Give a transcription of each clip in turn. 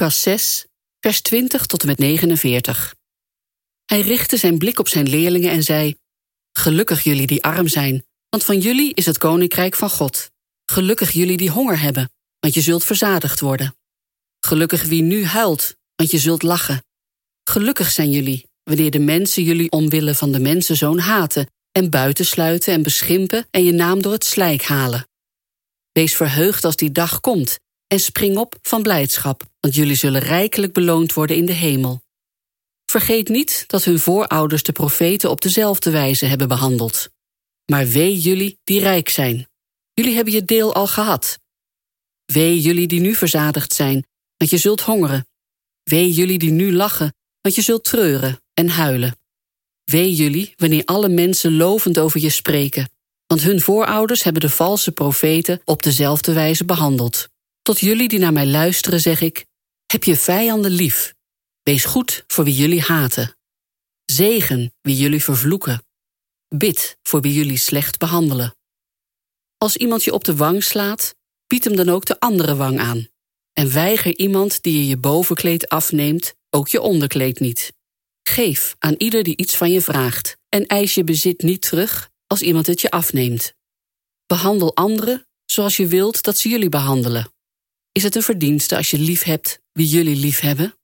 Lucas 6, vers 20 tot en met 49. Hij richtte zijn blik op zijn leerlingen en zei: Gelukkig jullie die arm zijn, want van jullie is het koninkrijk van God. Gelukkig jullie die honger hebben, want je zult verzadigd worden. Gelukkig wie nu huilt, want je zult lachen. Gelukkig zijn jullie wanneer de mensen jullie omwille van de mensenzoon haten en buitensluiten en beschimpen en je naam door het slijk halen. Wees verheugd als die dag komt en spring op van blijdschap, want jullie zullen rijkelijk beloond worden in de hemel. Vergeet niet dat hun voorouders de profeten op dezelfde wijze hebben behandeld. Maar wee jullie die rijk zijn. Jullie hebben je deel al gehad. Wee jullie die nu verzadigd zijn, want je zult hongeren. Wee jullie die nu lachen, want je zult treuren en huilen. Wee jullie wanneer alle mensen lovend over je spreken, want hun voorouders hebben de valse profeten op dezelfde wijze behandeld. Tot jullie die naar mij luisteren zeg ik: heb je vijanden lief. Wees goed voor wie jullie haten. Zegen wie jullie vervloeken. Bid voor wie jullie slecht behandelen. Als iemand je op de wang slaat, bied hem dan ook de andere wang aan. En weiger iemand die je je bovenkleed afneemt, ook je onderkleed niet. Geef aan ieder die iets van je vraagt en eis je bezit niet terug als iemand het je afneemt. Behandel anderen zoals je wilt dat ze jullie behandelen. Is het een verdienste als je lief hebt wie jullie lief hebben?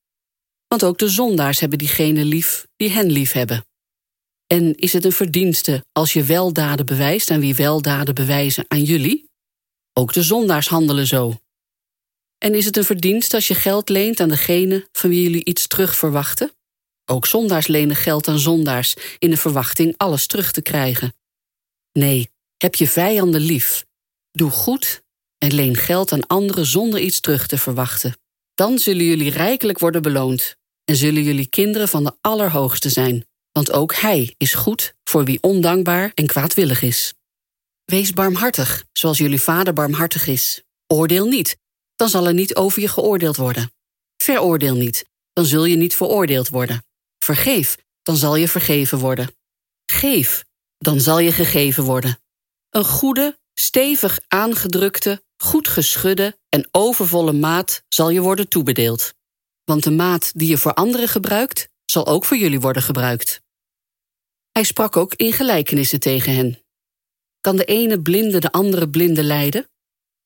Want ook de zondaars hebben diegene lief die hen lief hebben. En is het een verdienste als je weldaden bewijst aan wie weldaden bewijzen aan jullie? Ook de zondaars handelen zo. En is het een verdienste als je geld leent aan degene van wie jullie iets terug verwachten? Ook zondaars lenen geld aan zondaars in de verwachting alles terug te krijgen. Nee, heb je vijanden lief. Doe goed en leen geld aan anderen zonder iets terug te verwachten. Dan zullen jullie rijkelijk worden beloond en zullen jullie kinderen van de Allerhoogste zijn, want ook Hij is goed voor wie ondankbaar en kwaadwillig is. Wees barmhartig, zoals jullie Vader barmhartig is. Oordeel niet, dan zal er niet over je geoordeeld worden. Veroordeel niet, dan zul je niet veroordeeld worden. Vergeef, dan zal je vergeven worden. Geef, dan zal je gegeven worden. Een goede, stevig aangedrukte, goed geschudde en overvolle maat zal je worden toebedeeld. Want de maat die je voor anderen gebruikt, zal ook voor jullie worden gebruikt. Hij sprak ook in gelijkenissen tegen hen. Kan de ene blinde de andere blinde leiden?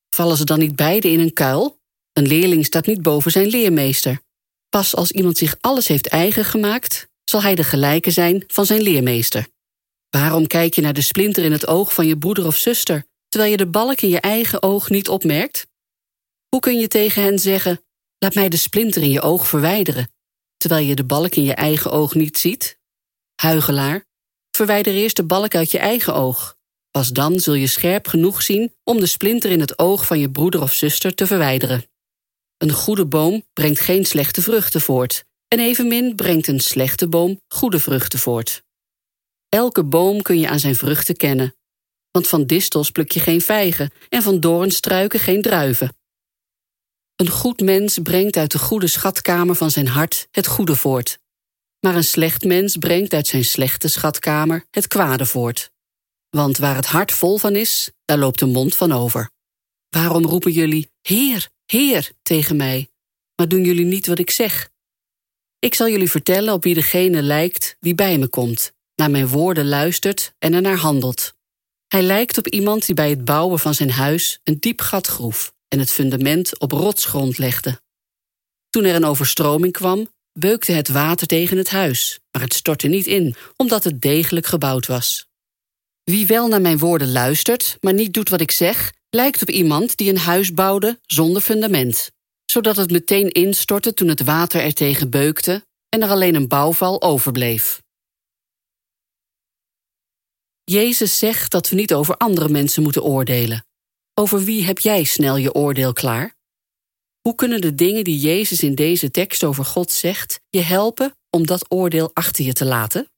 Vallen ze dan niet beide in een kuil? Een leerling staat niet boven zijn leermeester. Pas als iemand zich alles heeft eigen gemaakt, zal hij de gelijke zijn van zijn leermeester. Waarom kijk je naar de splinter in het oog van je broeder of zuster, terwijl je de balk in je eigen oog niet opmerkt? Hoe kun je tegen hen zeggen: Laat mij de splinter in je oog verwijderen, terwijl je de balk in je eigen oog niet ziet? Huigelaar, verwijder eerst de balk uit je eigen oog. Pas dan zul je scherp genoeg zien om de splinter in het oog van je broeder of zuster te verwijderen. Een goede boom brengt geen slechte vruchten voort, en evenmin brengt een slechte boom goede vruchten voort. Elke boom kun je aan zijn vruchten kennen, want van distels pluk je geen vijgen en van doornstruiken geen druiven. Een goed mens brengt uit de goede schatkamer van zijn hart het goede voort, maar een slecht mens brengt uit zijn slechte schatkamer het kwade voort. Want waar het hart vol van is, daar loopt de mond van over. Waarom roepen jullie, Heer, Heer, tegen mij, maar doen jullie niet wat ik zeg? Ik zal jullie vertellen op wie degene lijkt die bij me komt, naar mijn woorden luistert en er naar handelt. Hij lijkt op iemand die bij het bouwen van zijn huis een diep gat groef en het fundament op rotsgrond legde. Toen er een overstroming kwam, beukte het water tegen het huis, maar het stortte niet in, omdat het degelijk gebouwd was. Wie wel naar mijn woorden luistert, maar niet doet wat ik zeg, lijkt op iemand die een huis bouwde zonder fundament, zodat het meteen instortte toen het water er tegen beukte en er alleen een bouwval overbleef. Jezus zegt dat we niet over andere mensen moeten oordelen. Over wie heb jij snel je oordeel klaar? Hoe kunnen de dingen die Jezus in deze tekst over God zegt je helpen om dat oordeel achter je te laten?